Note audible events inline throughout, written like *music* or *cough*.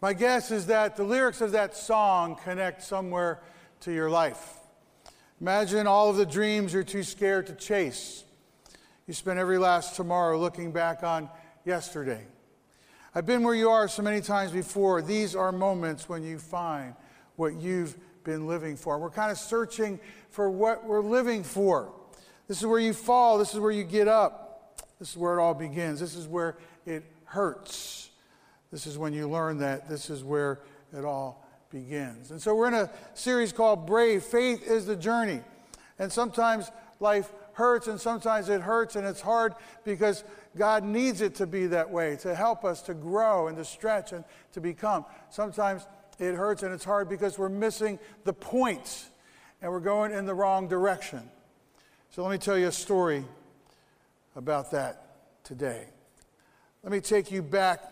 My guess is that the lyrics of that song connect somewhere to your life. Imagine all of the dreams you're too scared to chase. You spend every last tomorrow looking back on yesterday. I've been where you are so many times before. These are moments when you find what you've been living for. We're kind of searching for what we're living for. This is where you fall, this is where you get up. This is where it all begins. This is where it hurts. This is when you learn that this is where it all begins. And so we're in a series called Brave Faith is the Journey. And sometimes life hurts, and sometimes it hurts, and it's hard because God needs it to be that way to help us to grow and to stretch and to become. Sometimes it hurts and it's hard because we're missing the points point and we're going in the wrong direction. So let me tell you a story about that today. Let me take you back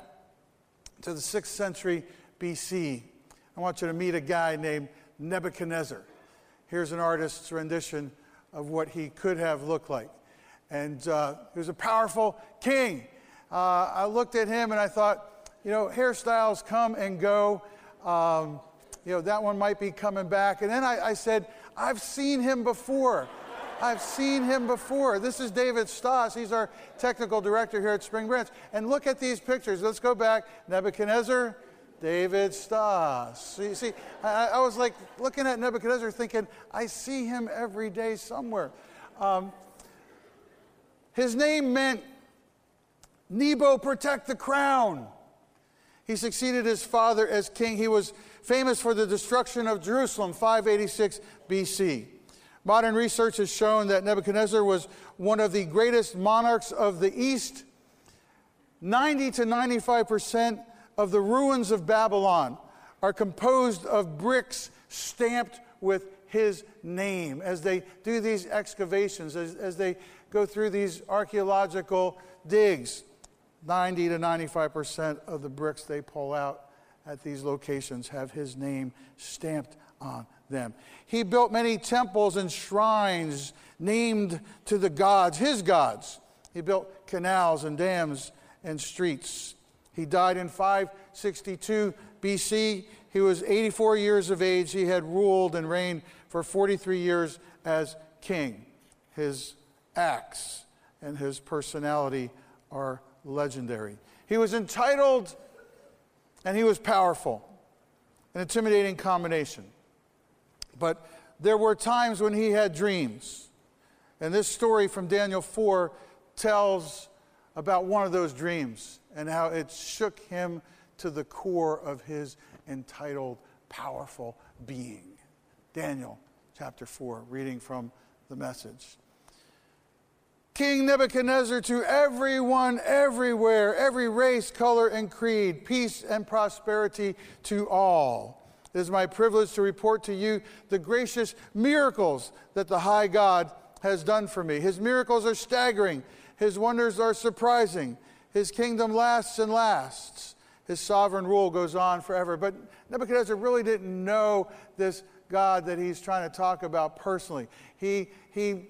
to the 6th century BC. I want you to meet a guy named Nebuchadnezzar. Here's an artist's rendition of what he could have looked like. And uh, he was a powerful king. Uh, I looked at him and I thought, you know, hairstyles come and go. Um, you know, that one might be coming back. And then I, I said, I've seen him before. I've seen him before. This is David Stoss. He's our technical director here at Spring Branch. And look at these pictures. Let's go back. Nebuchadnezzar, David Stoss. See, see I, I was like looking at Nebuchadnezzar thinking, I see him every day somewhere. Um, his name meant Nebo, protect the crown. He succeeded his father as king. He was famous for the destruction of Jerusalem, 586 BC. Modern research has shown that Nebuchadnezzar was one of the greatest monarchs of the East. 90 to 95 percent of the ruins of Babylon are composed of bricks stamped with his name as they do these excavations, as, as they go through these archaeological digs. 90 to 95 percent of the bricks they pull out at these locations have his name stamped on them. He built many temples and shrines named to the gods, his gods. He built canals and dams and streets. He died in 562 BC. He was 84 years of age. He had ruled and reigned for 43 years as king. His acts and his personality are legendary. He was entitled and he was powerful, an intimidating combination. But there were times when he had dreams. And this story from Daniel 4 tells about one of those dreams and how it shook him to the core of his entitled, powerful being. Daniel chapter 4, reading from the message. King Nebuchadnezzar, to everyone, everywhere, every race, color, and creed, peace and prosperity to all. It is my privilege to report to you the gracious miracles that the high God has done for me. His miracles are staggering, His wonders are surprising. His kingdom lasts and lasts. His sovereign rule goes on forever. But Nebuchadnezzar really didn't know this God that he's trying to talk about personally. He, he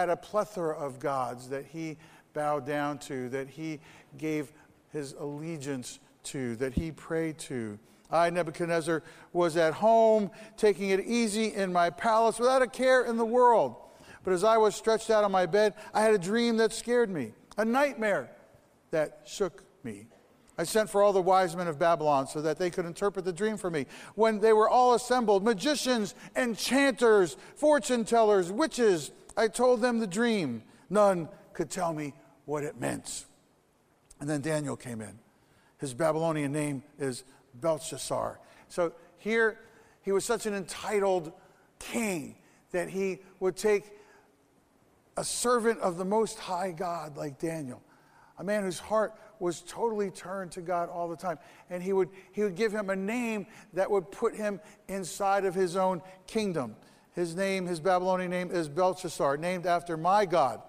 had a plethora of gods that he bowed down to, that he gave his allegiance to, that he prayed to. I, Nebuchadnezzar, was at home, taking it easy in my palace without a care in the world. But as I was stretched out on my bed, I had a dream that scared me, a nightmare that shook me. I sent for all the wise men of Babylon so that they could interpret the dream for me. When they were all assembled, magicians, enchanters, fortune tellers, witches, I told them the dream. None could tell me what it meant. And then Daniel came in. His Babylonian name is Belshazzar. So here, he was such an entitled king that he would take a servant of the Most High God like Daniel, a man whose heart was totally turned to God all the time, and he would, he would give him a name that would put him inside of his own kingdom. His name, his Babylonian name is Belshazzar, named after my God,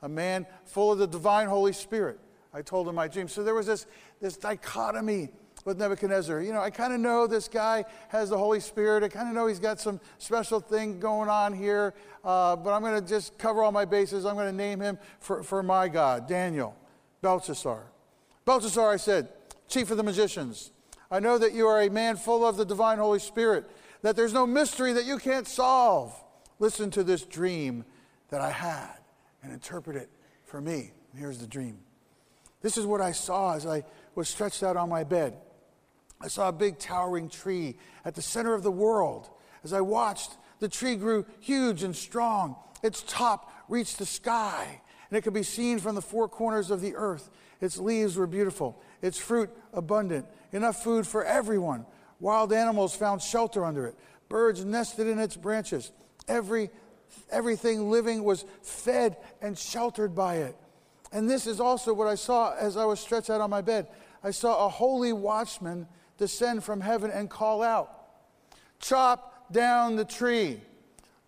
a man full of the divine Holy Spirit. I told him my dream. So there was this, this dichotomy with Nebuchadnezzar. You know, I kind of know this guy has the Holy Spirit. I kind of know he's got some special thing going on here, uh, but I'm going to just cover all my bases. I'm going to name him for, for my God, Daniel, Belshazzar. Belshazzar, I said, chief of the magicians. I know that you are a man full of the divine Holy Spirit, that there's no mystery that you can't solve. Listen to this dream that I had and interpret it for me. Here's the dream. This is what I saw as I was stretched out on my bed. I saw a big towering tree at the center of the world. As I watched, the tree grew huge and strong. Its top reached the sky, and it could be seen from the four corners of the earth. Its leaves were beautiful, its fruit abundant, enough food for everyone. Wild animals found shelter under it, birds nested in its branches. Every, everything living was fed and sheltered by it. And this is also what I saw as I was stretched out on my bed. I saw a holy watchman descend from heaven and call out, Chop down the tree,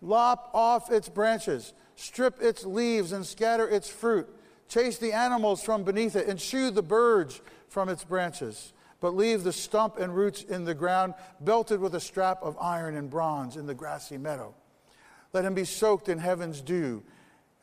lop off its branches, strip its leaves, and scatter its fruit. Chase the animals from beneath it, and shoo the birds from its branches. But leave the stump and roots in the ground, belted with a strap of iron and bronze in the grassy meadow. Let him be soaked in heaven's dew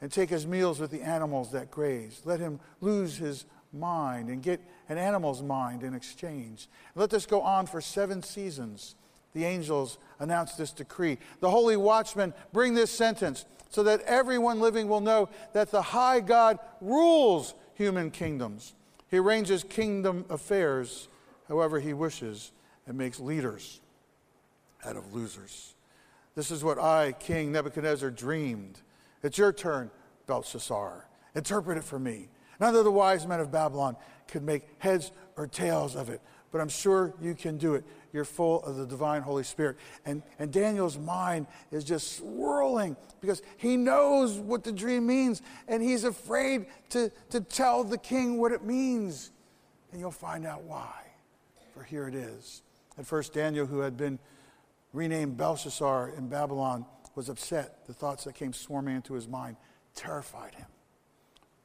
and take his meals with the animals that graze. Let him lose his mind and get an animal's mind in exchange. Let this go on for seven seasons. The angels announce this decree. The holy watchmen bring this sentence so that everyone living will know that the high God rules human kingdoms. He arranges kingdom affairs however he wishes and makes leaders out of losers. This is what I, King Nebuchadnezzar, dreamed. It's your turn, Belshazzar. Interpret it for me. None of the wise men of Babylon could make heads or tails of it, but I'm sure you can do it. You're full of the divine Holy Spirit. And, and Daniel's mind is just swirling because he knows what the dream means and he's afraid to, to tell the king what it means. And you'll find out why. For here it is. At first, Daniel, who had been renamed Belshazzar in Babylon, was upset. The thoughts that came swarming into his mind terrified him.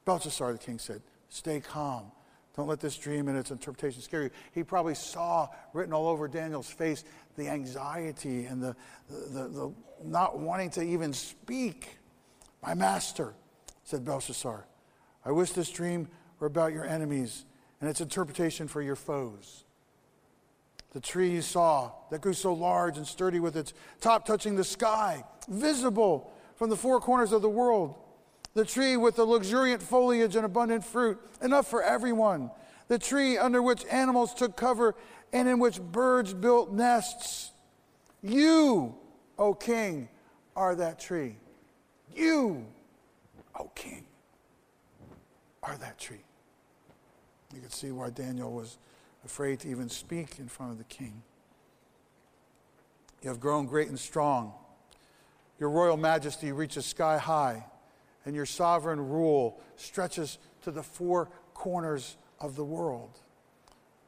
Belshazzar, the king said, Stay calm. Don't let this dream and its interpretation scare you. He probably saw written all over Daniel's face the anxiety and the, the, the, the not wanting to even speak. My master, said Belshazzar, I wish this dream were about your enemies and its interpretation for your foes. The tree you saw that grew so large and sturdy with its top touching the sky, visible from the four corners of the world, the tree with the luxuriant foliage and abundant fruit, enough for everyone, the tree under which animals took cover and in which birds built nests. You, O king, are that tree. You, O king, are that tree. You can see why Daniel was afraid to even speak in front of the king. You have grown great and strong. Your royal majesty reaches sky high and your sovereign rule stretches to the four corners of the world.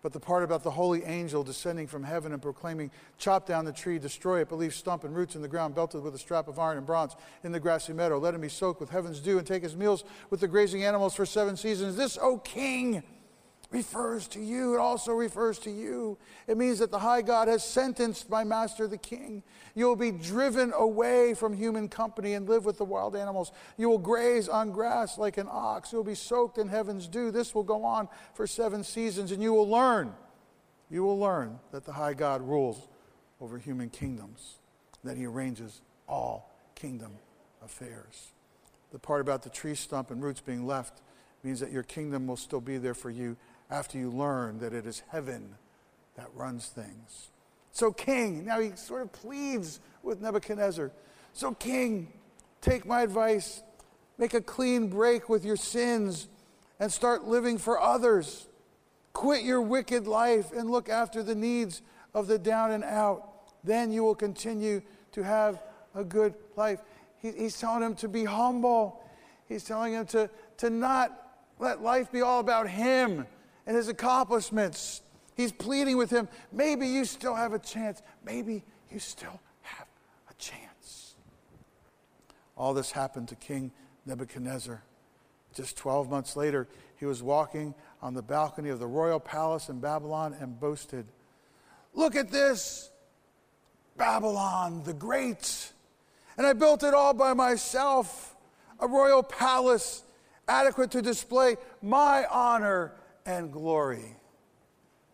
But the part about the holy angel descending from heaven and proclaiming, Chop down the tree, destroy it, but leave stump and roots in the ground, belted with a strap of iron and bronze in the grassy meadow. Let him be soaked with heaven's dew and take his meals with the grazing animals for seven seasons. This, O king, refers to you. It also refers to you. It means that the high God has sentenced my master, the king. You will be driven away from human company and live with the wild animals. You will graze on grass like an ox. You will be soaked in heaven's dew. This will go on for seven seasons, and you will learn. You will learn that the high God rules over human kingdoms, that he arranges all kingdom affairs. The part about the tree stump and roots being left means that your kingdom will still be there for you after you learn that it is heaven that runs things. So, King, now he sort of pleads with Nebuchadnezzar. So, King, take my advice, make a clean break with your sins, and start living for others. Quit your wicked life and look after the needs of the down and out. Then you will continue to have a good life. He, he's telling him to be humble. He's telling him to, to not let life be all about him and his accomplishments. He's pleading with him. Maybe you still have a chance. Maybe you still have a chance. All this happened to King Nebuchadnezzar. Just 12 months later, he was walking on the balcony of the royal palace in Babylon and boasted, Look at this, Babylon the Great. And I built it all by myself, a royal palace adequate to display my honor and glory.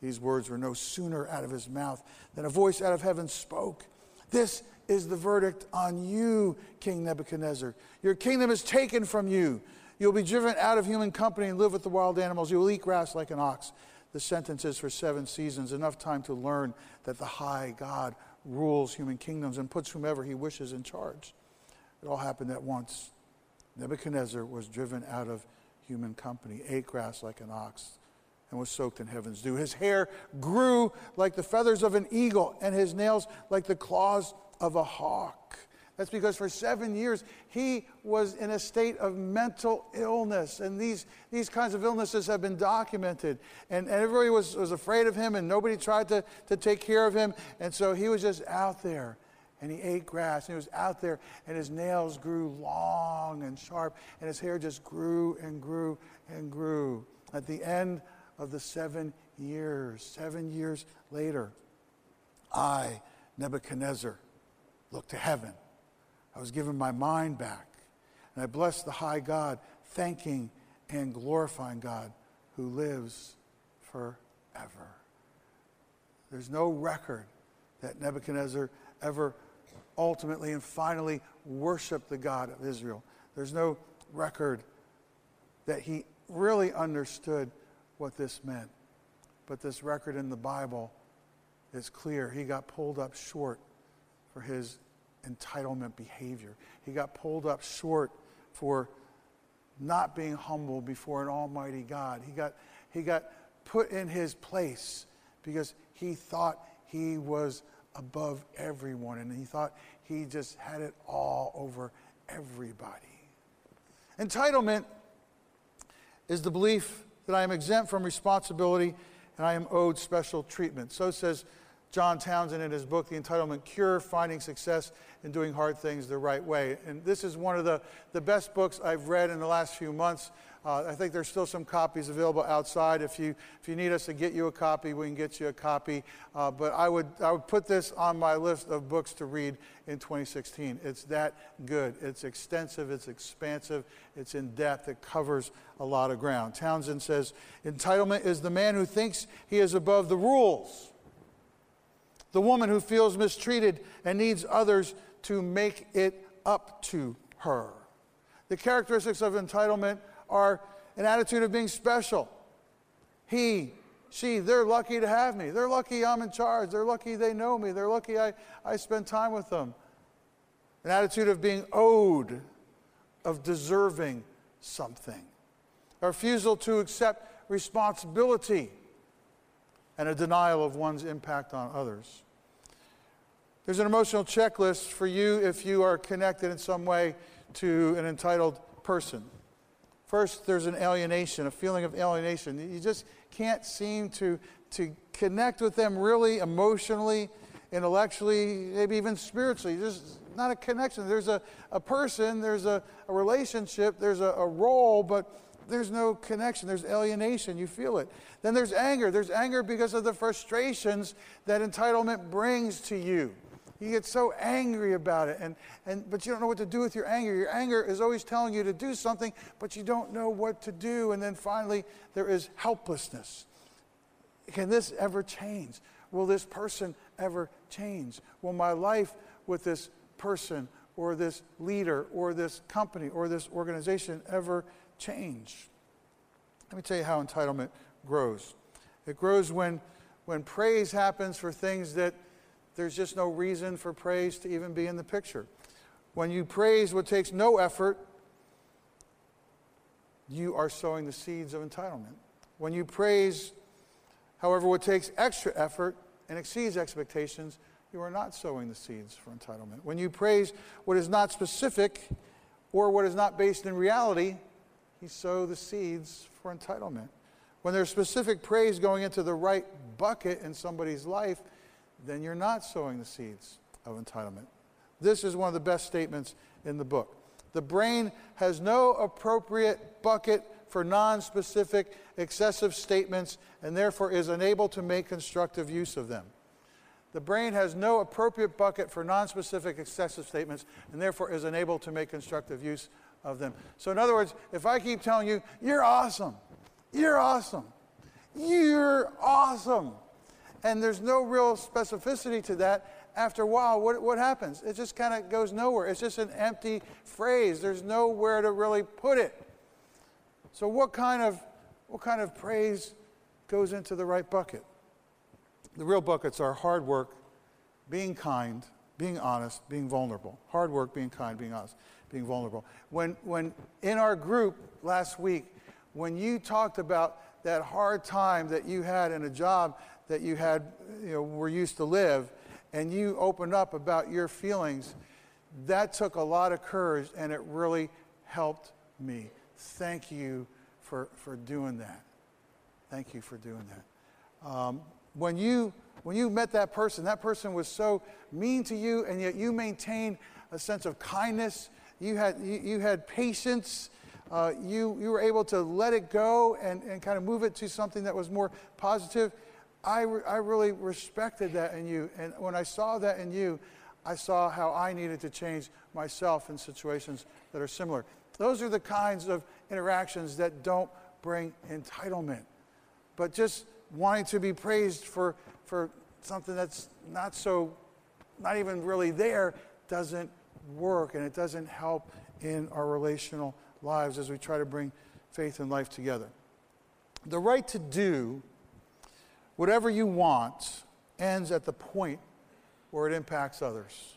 These words were no sooner out of his mouth than a voice out of heaven spoke. This is the verdict on you, King Nebuchadnezzar. Your kingdom is taken from you. You'll be driven out of human company and live with the wild animals. You will eat grass like an ox. The sentence is for seven seasons, enough time to learn that the high God rules human kingdoms and puts whomever he wishes in charge. It all happened at once. Nebuchadnezzar was driven out of human company, ate grass like an ox, and was soaked in heaven's dew. His hair grew like the feathers of an eagle, and his nails like the claws of a hawk. That's because for seven years he was in a state of mental illness. And these, these kinds of illnesses have been documented. And, and everybody was, was afraid of him, and nobody tried to, to take care of him. And so he was just out there. And he ate grass, and he was out there, and his nails grew long and sharp, and his hair just grew and grew and grew. At the end of the seven years, seven years later, I, Nebuchadnezzar, looked to heaven. I was given my mind back. And I blessed the high God, thanking and glorifying God who lives forever. There's no record that Nebuchadnezzar ever ultimately and finally worshiped the God of Israel. There's no record that he really understood what this meant. But this record in the Bible is clear. He got pulled up short for his entitlement behavior. He got pulled up short for not being humble before an almighty God. He got, he got put in his place because he thought he was above everyone and he thought he just had it all over everybody. Entitlement is the belief that I am exempt from responsibility and I am owed special treatment. So says John Townsend in his book, The Entitlement Cure Finding Success in Doing Hard Things the Right Way. And this is one of the, the best books I've read in the last few months. Uh, I think there's still some copies available outside. If you, if you need us to get you a copy, we can get you a copy. Uh, but I would, I would put this on my list of books to read in 2016. It's that good. It's extensive, it's expansive, it's in depth, it covers a lot of ground. Townsend says Entitlement is the man who thinks he is above the rules the woman who feels mistreated and needs others to make it up to her. The characteristics of entitlement are an attitude of being special. He, she, they're lucky to have me. They're lucky I'm in charge. They're lucky they know me. They're lucky I, I spend time with them. An attitude of being owed, of deserving something. A refusal to accept responsibility and a denial of one's impact on others. There's an emotional checklist for you if you are connected in some way to an entitled person. First, there's an alienation, a feeling of alienation. You just can't seem to, to connect with them really emotionally, intellectually, maybe even spiritually. There's not a connection. There's a, a person, there's a, a relationship, there's a, a role, but there's no connection. There's alienation. You feel it. Then there's anger. There's anger because of the frustrations that entitlement brings to you. You get so angry about it, and, and, but you don't know what to do with your anger. Your anger is always telling you to do something, but you don't know what to do. And then finally, there is helplessness. Can this ever change? Will this person ever change? Will my life with this person or this leader or this company or this organization ever change. Let me tell you how entitlement grows. It grows when, when praise happens for things that there's just no reason for praise to even be in the picture. When you praise what takes no effort, you are sowing the seeds of entitlement. When you praise, however, what takes extra effort and exceeds expectations, you are not sowing the seeds for entitlement. When you praise what is not specific or what is not based in reality, you sow the seeds for entitlement. When there's specific praise going into the right bucket in somebody's life, then you're not sowing the seeds of entitlement. This is one of the best statements in the book. The brain has no appropriate bucket for non specific, excessive statements and therefore is unable to make constructive use of them. The brain has no appropriate bucket for non specific, excessive statements and therefore is unable to make constructive use of them. So, in other words, if I keep telling you, you're awesome, you're awesome, You're awesome. And there's no real specificity to that. After a while, what, what happens? It just kind of goes nowhere. It's just an empty phrase. There's nowhere to really put it. So, what kind of, what kind of praise goes into the right bucket? The real buckets are hard work, being kind, being honest, being vulnerable. Hard work, being kind, being honest, being vulnerable. When, when in our group last week, when you talked about that hard time that you had in a job that you had, you know, were used to live, and you opened up about your feelings, that took a lot of courage and it really helped me. Thank you for, for doing that. Thank you for doing that. Um, when you when you met that person, that person was so mean to you, and yet you maintained a sense of kindness. You had, you, you had patience. Uh, you, you were able to let it go and, and kind of move it to something that was more positive. I, re- I really respected that in you. And when I saw that in you, I saw how I needed to change myself in situations that are similar. Those are the kinds of interactions that don't bring entitlement, but just wanting to be praised for, for something that's not so, not even really there, doesn't work and it doesn't help in our relational lives as we try to bring faith and life together. The right to do whatever you want ends at the point where it impacts others.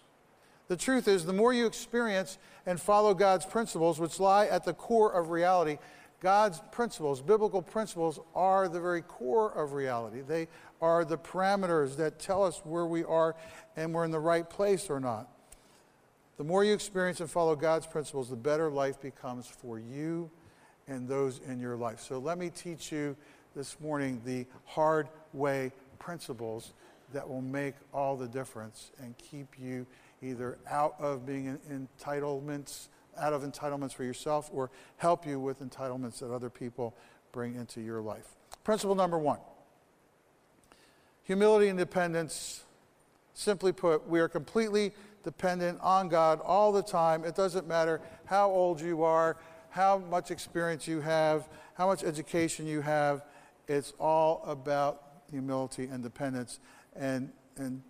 The truth is, the more you experience and follow God's principles, which lie at the core of reality, God's principles, biblical principles, are the very core of reality. They are the parameters that tell us where we are and we're in the right place or not. The more you experience and follow God's principles, the better life becomes for you and those in your life. So let me teach you this morning the hard way principles that will make all the difference and keep you either out of being entitlements out of entitlements for yourself or help you with entitlements that other people bring into your life. Principle number one humility and dependence. Simply put, we are completely dependent on God all the time. It doesn't matter how old you are, how much experience you have, how much education you have. It's all about humility and dependence. And, and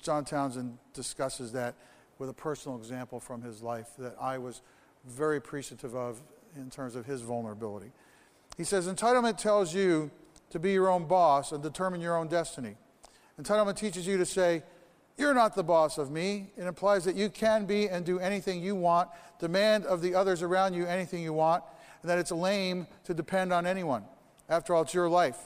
John Townsend discusses that with a personal example from his life that I was very appreciative of in terms of his vulnerability. He says, Entitlement tells you to be your own boss and determine your own destiny. Entitlement teaches you to say, You're not the boss of me. It implies that you can be and do anything you want, demand of the others around you anything you want, and that it's lame to depend on anyone. After all, it's your life,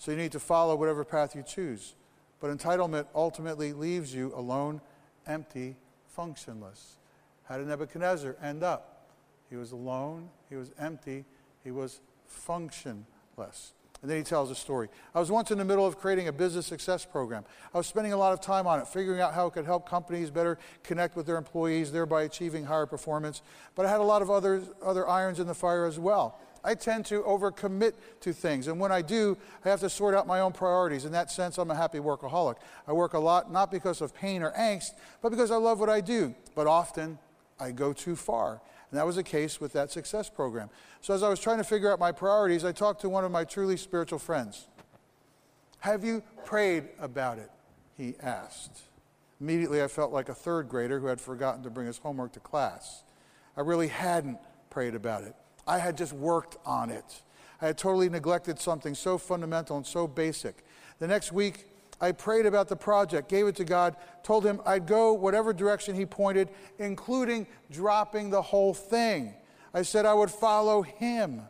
so you need to follow whatever path you choose. But entitlement ultimately leaves you alone, empty, functionless. How did Nebuchadnezzar end up? He was alone, he was empty, he was functionless. And then he tells a story. I was once in the middle of creating a business success program. I was spending a lot of time on it, figuring out how it could help companies better connect with their employees, thereby achieving higher performance. But I had a lot of other, other irons in the fire as well. I tend to overcommit to things. And when I do, I have to sort out my own priorities. In that sense, I'm a happy workaholic. I work a lot, not because of pain or angst, but because I love what I do. But often, I go too far. And that was the case with that success program. So as I was trying to figure out my priorities, I talked to one of my truly spiritual friends. Have you prayed about it? He asked. Immediately, I felt like a third grader who had forgotten to bring his homework to class. I really hadn't prayed about it. I had just worked on it. I had totally neglected something so fundamental and so basic. The next week, I prayed about the project, gave it to God, told him I'd go whatever direction he pointed, including dropping the whole thing. I said I would follow him.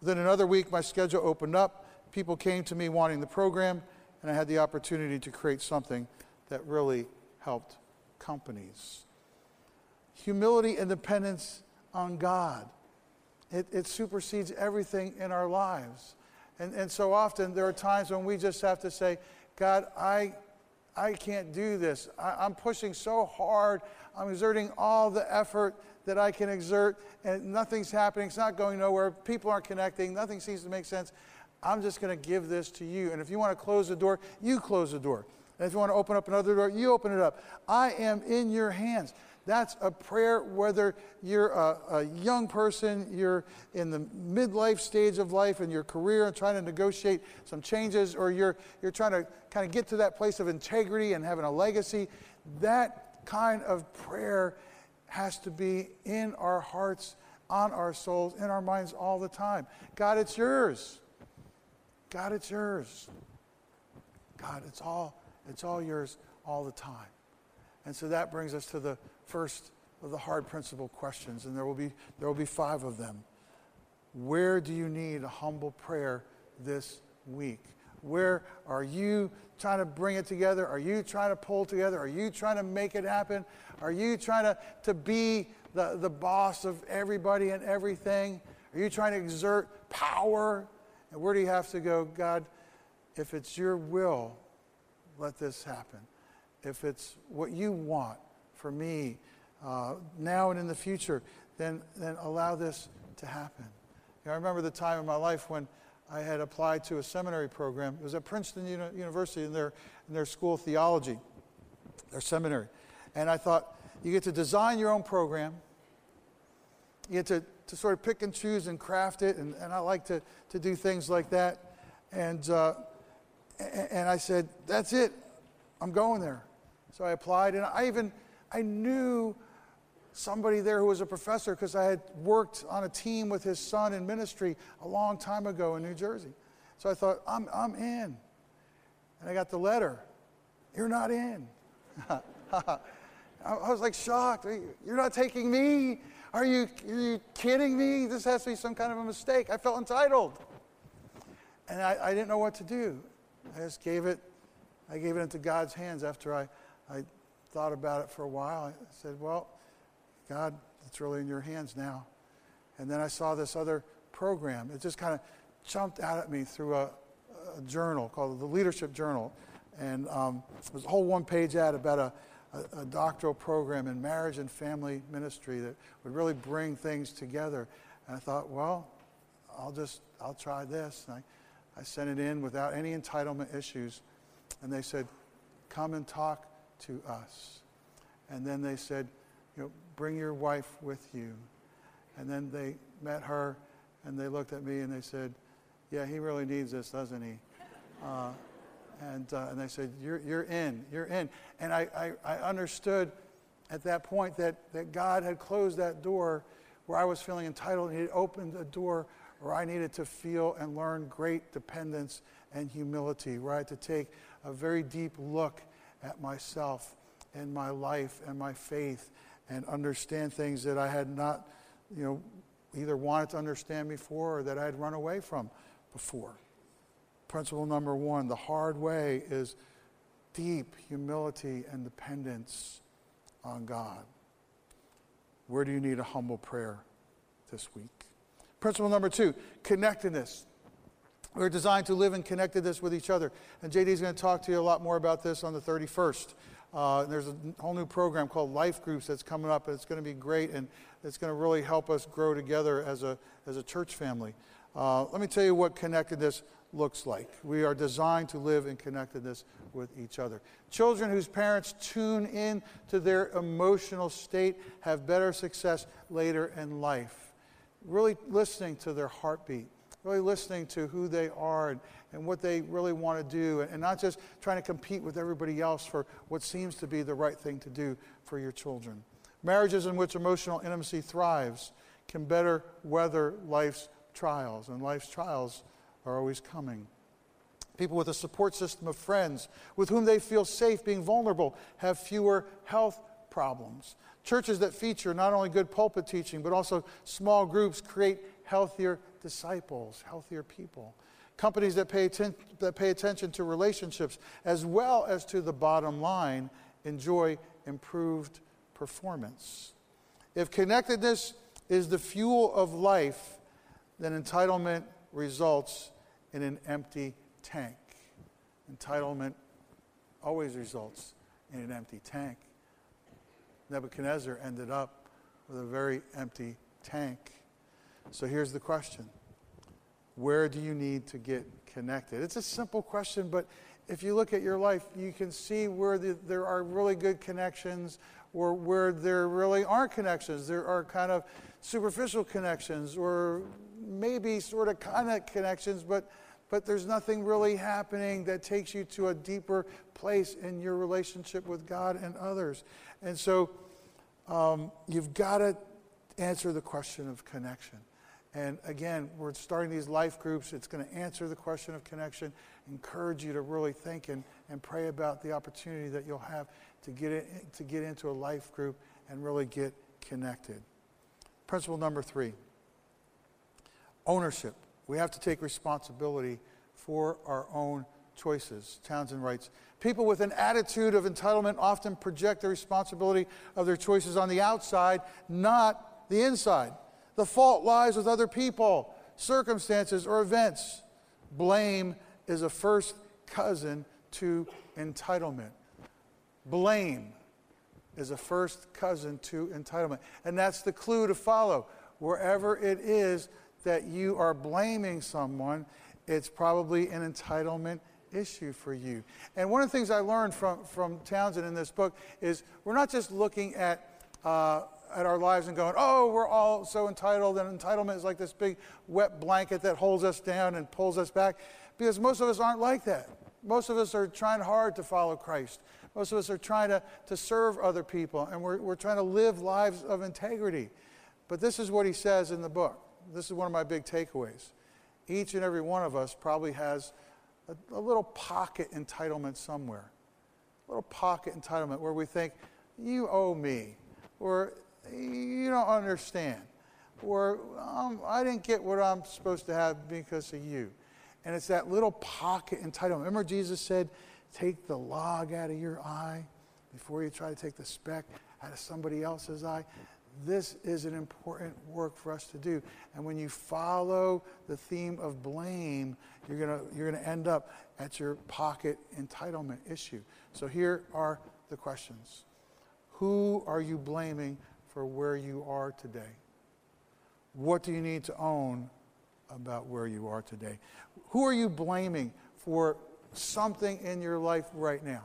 Within another week, my schedule opened up. People came to me wanting the program, and I had the opportunity to create something that really helped companies. Humility and dependence on God. It, it supersedes everything in our lives. And, and so often there are times when we just have to say, God, I, I can't do this. I, I'm pushing so hard. I'm exerting all the effort that I can exert, and nothing's happening. It's not going nowhere. People aren't connecting. Nothing seems to make sense. I'm just going to give this to you. And if you want to close the door, you close the door. And if you want to open up another door, you open it up. I am in your hands. That's a prayer whether you're a, a, young person, you're in the midlife stage of life in your career and trying to negotiate some changes, or you're, you're trying to kind of get to that place of integrity and having a legacy. That kind of prayer has to be in our hearts, on our souls, in our minds all the time. God, it's yours. God, it's yours. God, it's all, it's all yours all the time. And so that brings us to the first of the hard principle questions, and there will be, there will be five of them. Where do you need a humble prayer this week? Where are you trying to bring it together? Are you trying to pull together? Are you trying to make it happen? Are you trying to, to be the, the boss of everybody and everything? Are you trying to exert power? And where do you have to go? God, if it's your will, let this happen. If it's what you want for me uh, now and in the future, then, then allow this to happen. You know, I remember the time in my life when I had applied to a seminary program. It was at Princeton Uni- University in their, in their school of theology, their seminary. And I thought, you get to design your own program. You get to, to sort of pick and choose and craft it. And, and I like to, to do things like that. And, uh, and I said, that's it. I'm going there. So I applied. And I even, I knew somebody there who was a professor because I had worked on a team with his son in ministry a long time ago in New Jersey. So I thought, I'm, I'm in. And I got the letter. You're not in. *laughs* I was like shocked. You're not taking me? Are you, are you kidding me? This has to be some kind of a mistake. I felt entitled. And I, I didn't know what to do. I just gave it, I gave it into God's hands after I, I thought about it for a while. I said, Well, God, it's really in your hands now. And then I saw this other program. It just kind of jumped out at me through a, a journal called the Leadership Journal. And um, it was a whole one page ad about a, a, a, doctoral program in marriage and family ministry that would really bring things together. And I thought, well, I'll just, I'll try this. And I, I sent it in without any entitlement issues. And they said, come and talk to us. And then they said, you know, bring your wife with you. And then they met her and they looked at me and they said, yeah, he really needs this, doesn't he? *laughs* Uh, and, uh, and they said, you're, you're in, you're in. And I, I, I understood at that point that, that God had closed that door where I was feeling entitled, and He had opened a door where I needed to feel and learn great dependence and humility, where I had to take a very deep look at myself and my life and my faith and understand things that I had not, you know, either wanted to understand before or that I had run away from before. Principle number one the hard way is deep humility and dependence on God. Where do you need a humble prayer this week? Principle number two connectedness. We're designed to live in connectedness with each other. And JD is going to talk to you a lot more about this on the 31st. Uh, there's a whole new program called Life Groups that's coming up, and it's going to be great, and it's going to really help us grow together as a, as a church family. Uh, let me tell you what connectedness looks like. We are designed to live in connectedness with each other. Children whose parents tune in to their emotional state have better success later in life. Really listening to their heartbeat really listening to who they are and, and what they really want to do, and, and not just trying to compete with everybody else for what seems to be the right thing to do for your children. Marriages in which emotional intimacy thrives can better weather life's trials, and life's trials are always coming. People with a support system of friends with whom they feel safe being vulnerable have fewer health problems. Churches that feature not only good pulpit teaching, but also small groups create healthier disciples, healthier people. Companies that pay, atten- that pay attention to relationships as well as to the bottom line enjoy improved performance. If connectedness is the fuel of life, then entitlement results in an empty tank. Entitlement always results in an empty tank. Nebuchadnezzar ended up with a very empty tank. So here's the question Where do you need to get connected? It's a simple question, but if you look at your life, you can see where the, there are really good connections or where there really aren't connections. There are kind of superficial connections, or maybe sort of kind of connections, but, but there's nothing really happening that takes you to a deeper place in your relationship with God and others. And so um, you've got to answer the question of connection. And again, we're starting these life groups. It's going to answer the question of connection, encourage you to really think and, and pray about the opportunity that you'll have to get, in, to get into a life group and really get connected. Principle number three ownership. We have to take responsibility for our own choices. Townsend writes People with an attitude of entitlement often project the responsibility of their choices on the outside, not the inside. The fault lies with other people, circumstances, or events. Blame is a first cousin to entitlement. Blame is a first cousin to entitlement. And that's the clue to follow. Wherever it is that you are blaming someone, it's probably an entitlement issue for you. And one of the things I learned from, from Townsend in this book is we're not just looking at uh, at our lives and going, oh, we're all so entitled, and entitlement is like this big wet blanket that holds us down and pulls us back. Because most of us aren't like that. Most of us are trying hard to follow Christ. Most of us are trying to, to serve other people, and we're, we're trying to live lives of integrity. But this is what he says in the book. This is one of my big takeaways. Each and every one of us probably has a, a little pocket entitlement somewhere. A little pocket entitlement where we think, you owe me. Or you don't understand. Or um, I didn't get what I'm supposed to have because of you. And it's that little pocket entitlement. Remember, Jesus said, Take the log out of your eye before you try to take the speck out of somebody else's eye. This is an important work for us to do. And when you follow the theme of blame, you're going you're going to end up at your pocket entitlement issue. So here are the questions Who are you blaming for where you are today? What do you need to own about where you are today? Who are you blaming for something in your life right now?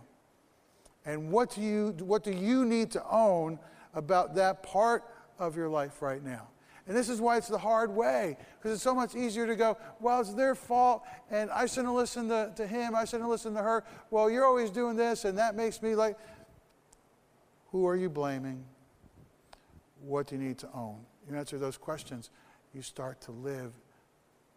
And what do you, what do you need to own about that part of your life right now? And this is why it's the hard way, because it's so much easier to go, well, it's their fault, and I shouldn't have listened to, to him, I shouldn't have listened to her. Well, you're always doing this, and that makes me like. Who are you blaming? What do you need to own? You answer those questions, you start to live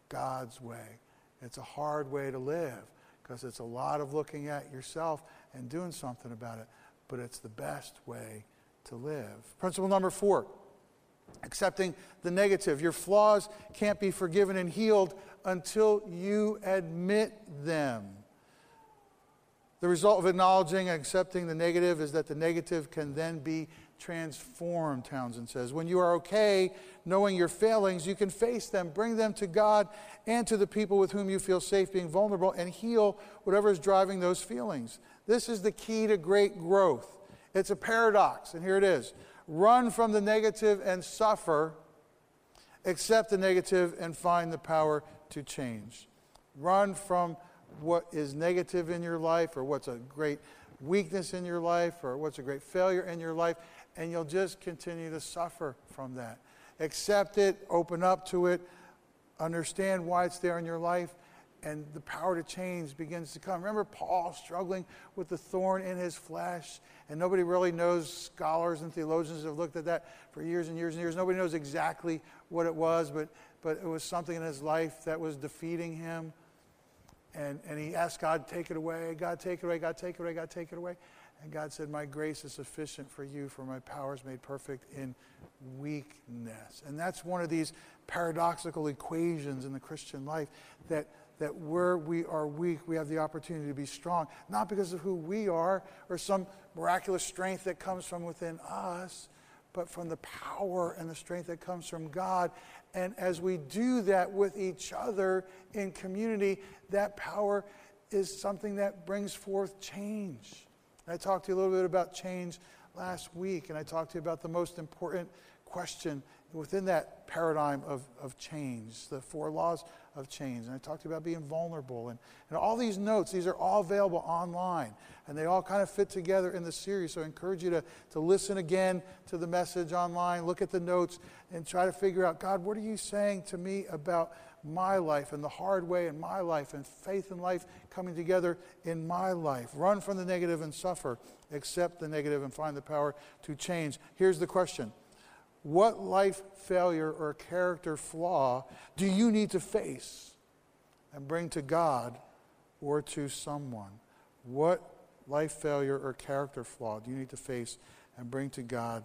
God's way. It's a hard way to live because it's a lot of looking at yourself and doing something about it, but it's the best way to live. Principle number four accepting the negative. Your flaws can't be forgiven and healed until you admit them. The result of acknowledging and accepting the negative is that the negative can then be transformed, Townsend says. When you are okay knowing your failings, you can face them, bring them to God and to the people with whom you feel safe being vulnerable, and heal whatever is driving those feelings. This is the key to great growth. It's a paradox, and here it is run from the negative and suffer, accept the negative and find the power to change. Run from what is negative in your life or what's a great weakness in your life or what's a great failure in your life and you'll just continue to suffer from that. Accept it, open up to it, understand why it's there in your life, and the power to change begins to come. Remember Paul struggling with the thorn in his flesh, and nobody really knows, scholars and theologians have looked at that for years and years and years. Nobody knows exactly what it was, but, but it was something in his life that was defeating him. And, and he asked God, take it away, God, take it away, God, take it away, God, take it away. And God said, My grace is sufficient for you, for my power is made perfect in weakness. And that's one of these paradoxical equations in the Christian life that, that where we are weak, we have the opportunity to be strong, not because of who we are or some miraculous strength that comes from within us, but from the power and the strength that comes from God. And as we do that with each other in community, that power is something that brings forth change. I talked to you a little bit about change last week, and I talked to you about the most important question within that paradigm of, of change, the four laws of change. And I talked about being vulnerable. And, and all these notes, these are all available online. And they all kind of fit together in the series. So I encourage you to, to listen again to the message online, look at the notes, and try to figure out God, what are you saying to me about my life and the hard way in my life and faith and life coming together in my life? Run from the negative and suffer. Accept the negative and find the power to change. Here's the question what life failure or character flaw do you need to face and bring to God or to someone? What life failure or character flaw do you need to face and bring to God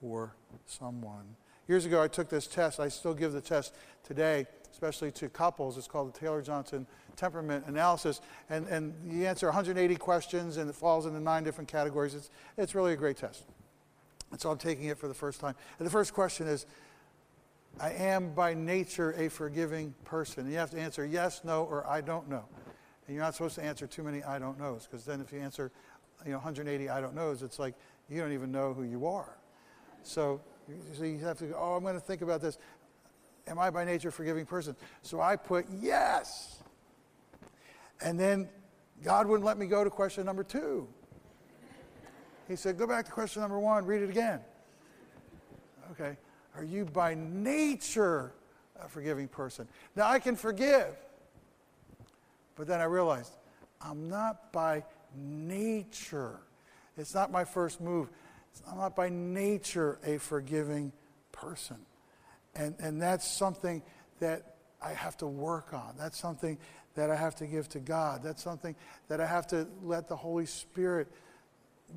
or someone? Years ago, I took this test. I still give the test today, especially to couples. It's called the Taylor Johnson Temperament Analysis. And, and you answer 180 questions, and it falls into nine different categories. It's, it's really a great test. And so I'm taking it for the first time. And the first question is I am by nature a forgiving person. And you have to answer yes, no, or I don't know. And you're not supposed to answer too many I don't knows, because then if you answer you know, 180 I don't knows, it's like you don't even know who you are. So, so you have to go, oh, I'm going to think about this. Am I by nature a forgiving person? So I put yes. And then God wouldn't let me go to question number two. He said, Go back to question number one, read it again. Okay. Are you by nature a forgiving person? Now, I can forgive. But then I realized I'm not by nature. It's not my first move. I'm not by nature a forgiving person. And, and that's something that I have to work on. That's something that I have to give to God. That's something that I have to let the Holy Spirit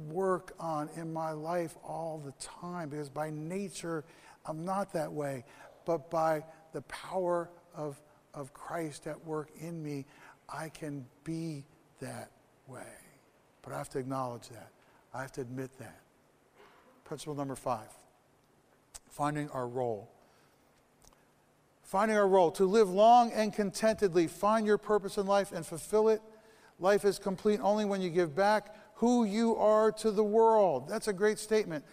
work on in my life all the time because by nature I'm not that way. But by the power of, of Christ at work in me, I can be that way. But I have to acknowledge that. I have to admit that. Principle number five finding our role. Finding our role. To live long and contentedly, find your purpose in life and fulfill it. Life is complete only when you give back who you are to the world. That's a great statement.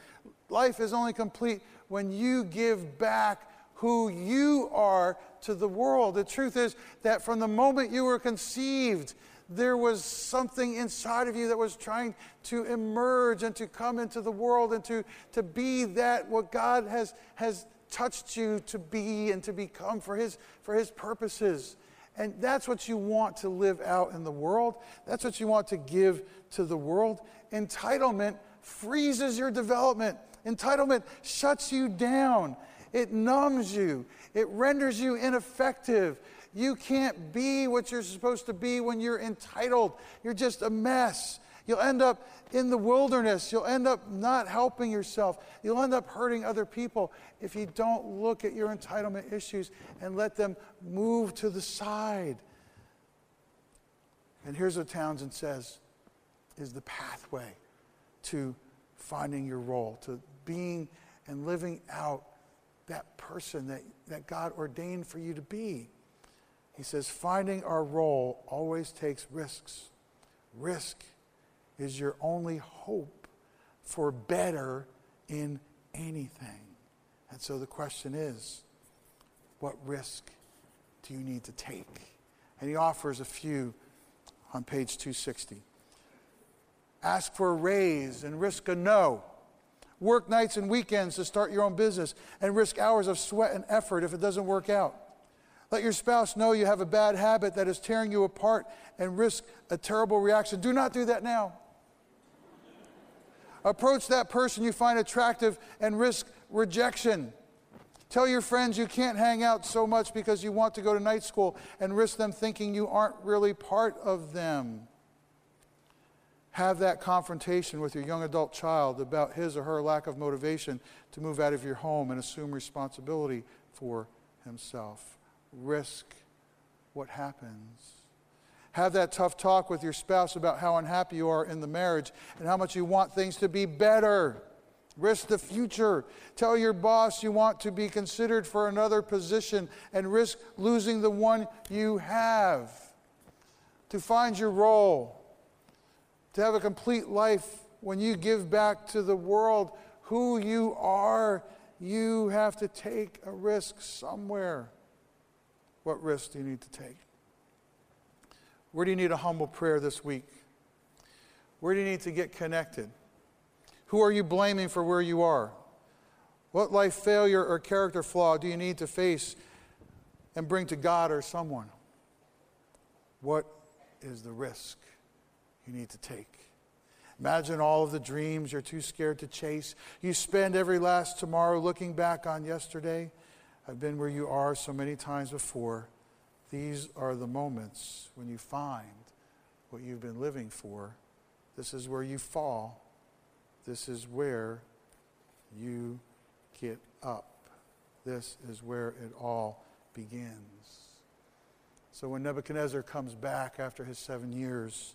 Life is only complete when you give back who you are to the world. The truth is that from the moment you were conceived, there was something inside of you that was trying to emerge and to come into the world and to, to be that what God has, has touched you to be and to become for his, for his purposes. And that's what you want to live out in the world. That's what you want to give to the world. Entitlement freezes your development. Entitlement shuts you down. It numbs you. It renders you ineffective. You can't be what you're supposed to be when you're entitled. You're just a mess. You'll end up in the wilderness. You'll end up not helping yourself. You'll end up hurting other people if you don't look at your entitlement issues and let them move to the side. And here's what Townsend says is the pathway to finding your role, to being and living out that person that, that God ordained for you to be. He says, finding our role always takes risks. Risk is your only hope for better in anything. And so the question is what risk do you need to take? And he offers a few on page 260. Ask for a raise and risk a no. Work nights and weekends to start your own business and risk hours of sweat and effort if it doesn't work out. Let your spouse know you have a bad habit that is tearing you apart and risk a terrible reaction. Do not do that now. Approach that person you find attractive and risk rejection. Tell your friends you can't hang out so much because you want to go to night school and risk them thinking you aren't really part of them. Have that confrontation with your young adult child about his or her lack of motivation to move out of your home and assume responsibility for himself. Risk what happens. Have that tough talk with your spouse about how unhappy you are in the marriage and how much you want things to be better. Risk the future. Tell your boss you want to be considered for another position and risk losing the one you have. To find your role. To have a complete life when you give back to the world who you are You have to take a risk somewhere. What risk do you need to take? Where do you need a humble prayer this week? Where do you need to get connected? Who are you blaming for where you are? What life failure or character flaw do you need to face and bring to God or someone? What is the risk you need to take? Imagine all of the dreams you're too scared to chase. You spend every last tomorrow looking back on yesterday. I've been where you are so many times before. These are the moments when you find what you've been living for. This is where you fall. This is where you get up. This is where it all begins. So when Nebuchadnezzar comes back after his seven years,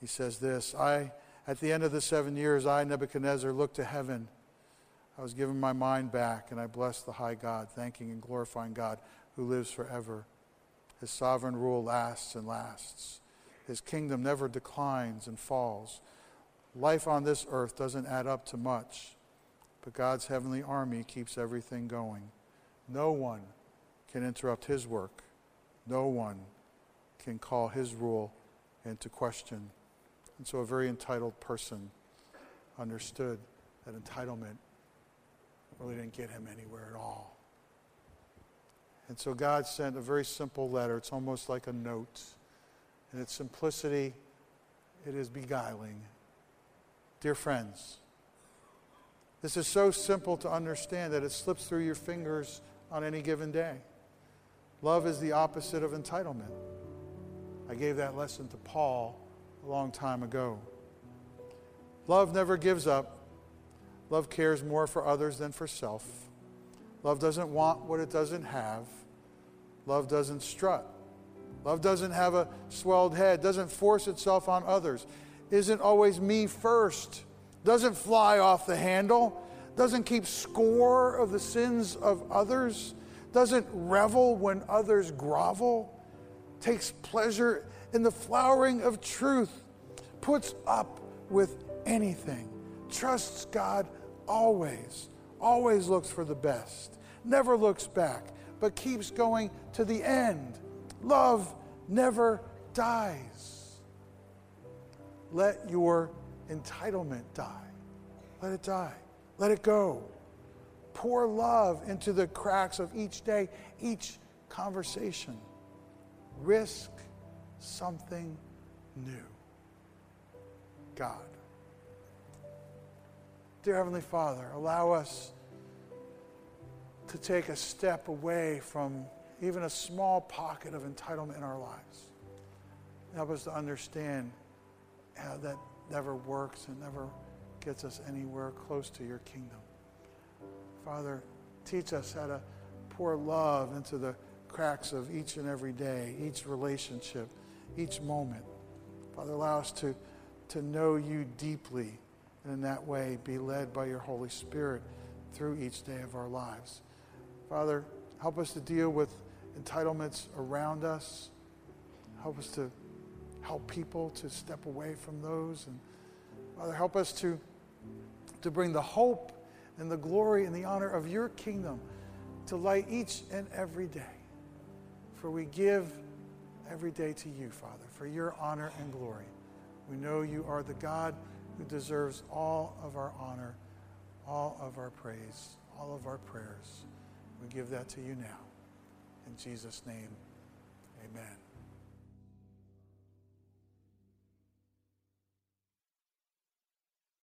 he says this I, at the end of the seven years, I, Nebuchadnezzar, looked to heaven. I was given my mind back, and I blessed the high God, thanking and glorifying God who lives forever. His sovereign rule lasts and lasts. His kingdom never declines and falls. Life on this earth doesn't add up to much, but God's heavenly army keeps everything going. No one can interrupt his work. No one can call his rule into question. And so a very entitled person understood that entitlement really didn't get him anywhere at all. And so God sent a very simple letter. It's almost like a note. In its simplicity, it is beguiling. Dear friends, this is so simple to understand that it slips through your fingers on any given day. Love is the opposite of entitlement. I gave that lesson to Paul a long time ago. Love never gives up. Love cares more for others than for self. Love doesn't want what it doesn't have. Love doesn't strut. Love doesn't have a swelled head, doesn't force itself on others, isn't always me first, doesn't fly off the handle, doesn't keep score of the sins of others, doesn't revel when others grovel, takes pleasure in the flowering of truth, puts up with anything, trusts God always, always looks for the best, never looks back, but keeps going to the end. Love never dies. Let your entitlement die. Let it die. Let it go. Pour love into the cracks of each day, each conversation. Risk something new. God. Dear Heavenly Father, allow us to take a step away from even a small pocket of entitlement in our lives. Help us to understand how that never works and never gets us anywhere close to your kingdom. Father, teach us how to pour love into the cracks of each and every day, each relationship, each moment. Father, allow us to, to know you deeply and in that way be led by your Holy Spirit through each day of our lives. Father, help us to deal with entitlements around us. Help us to help people to step away from those. And Father, help us to, to bring the hope and the glory and the honor of your kingdom to light each and every day. For we give every day to you, Father, for your honor and glory. We know you are the God who deserves all of our honor, all of our praise, all of our prayers. We give that to you now. In Jesus' name, amen.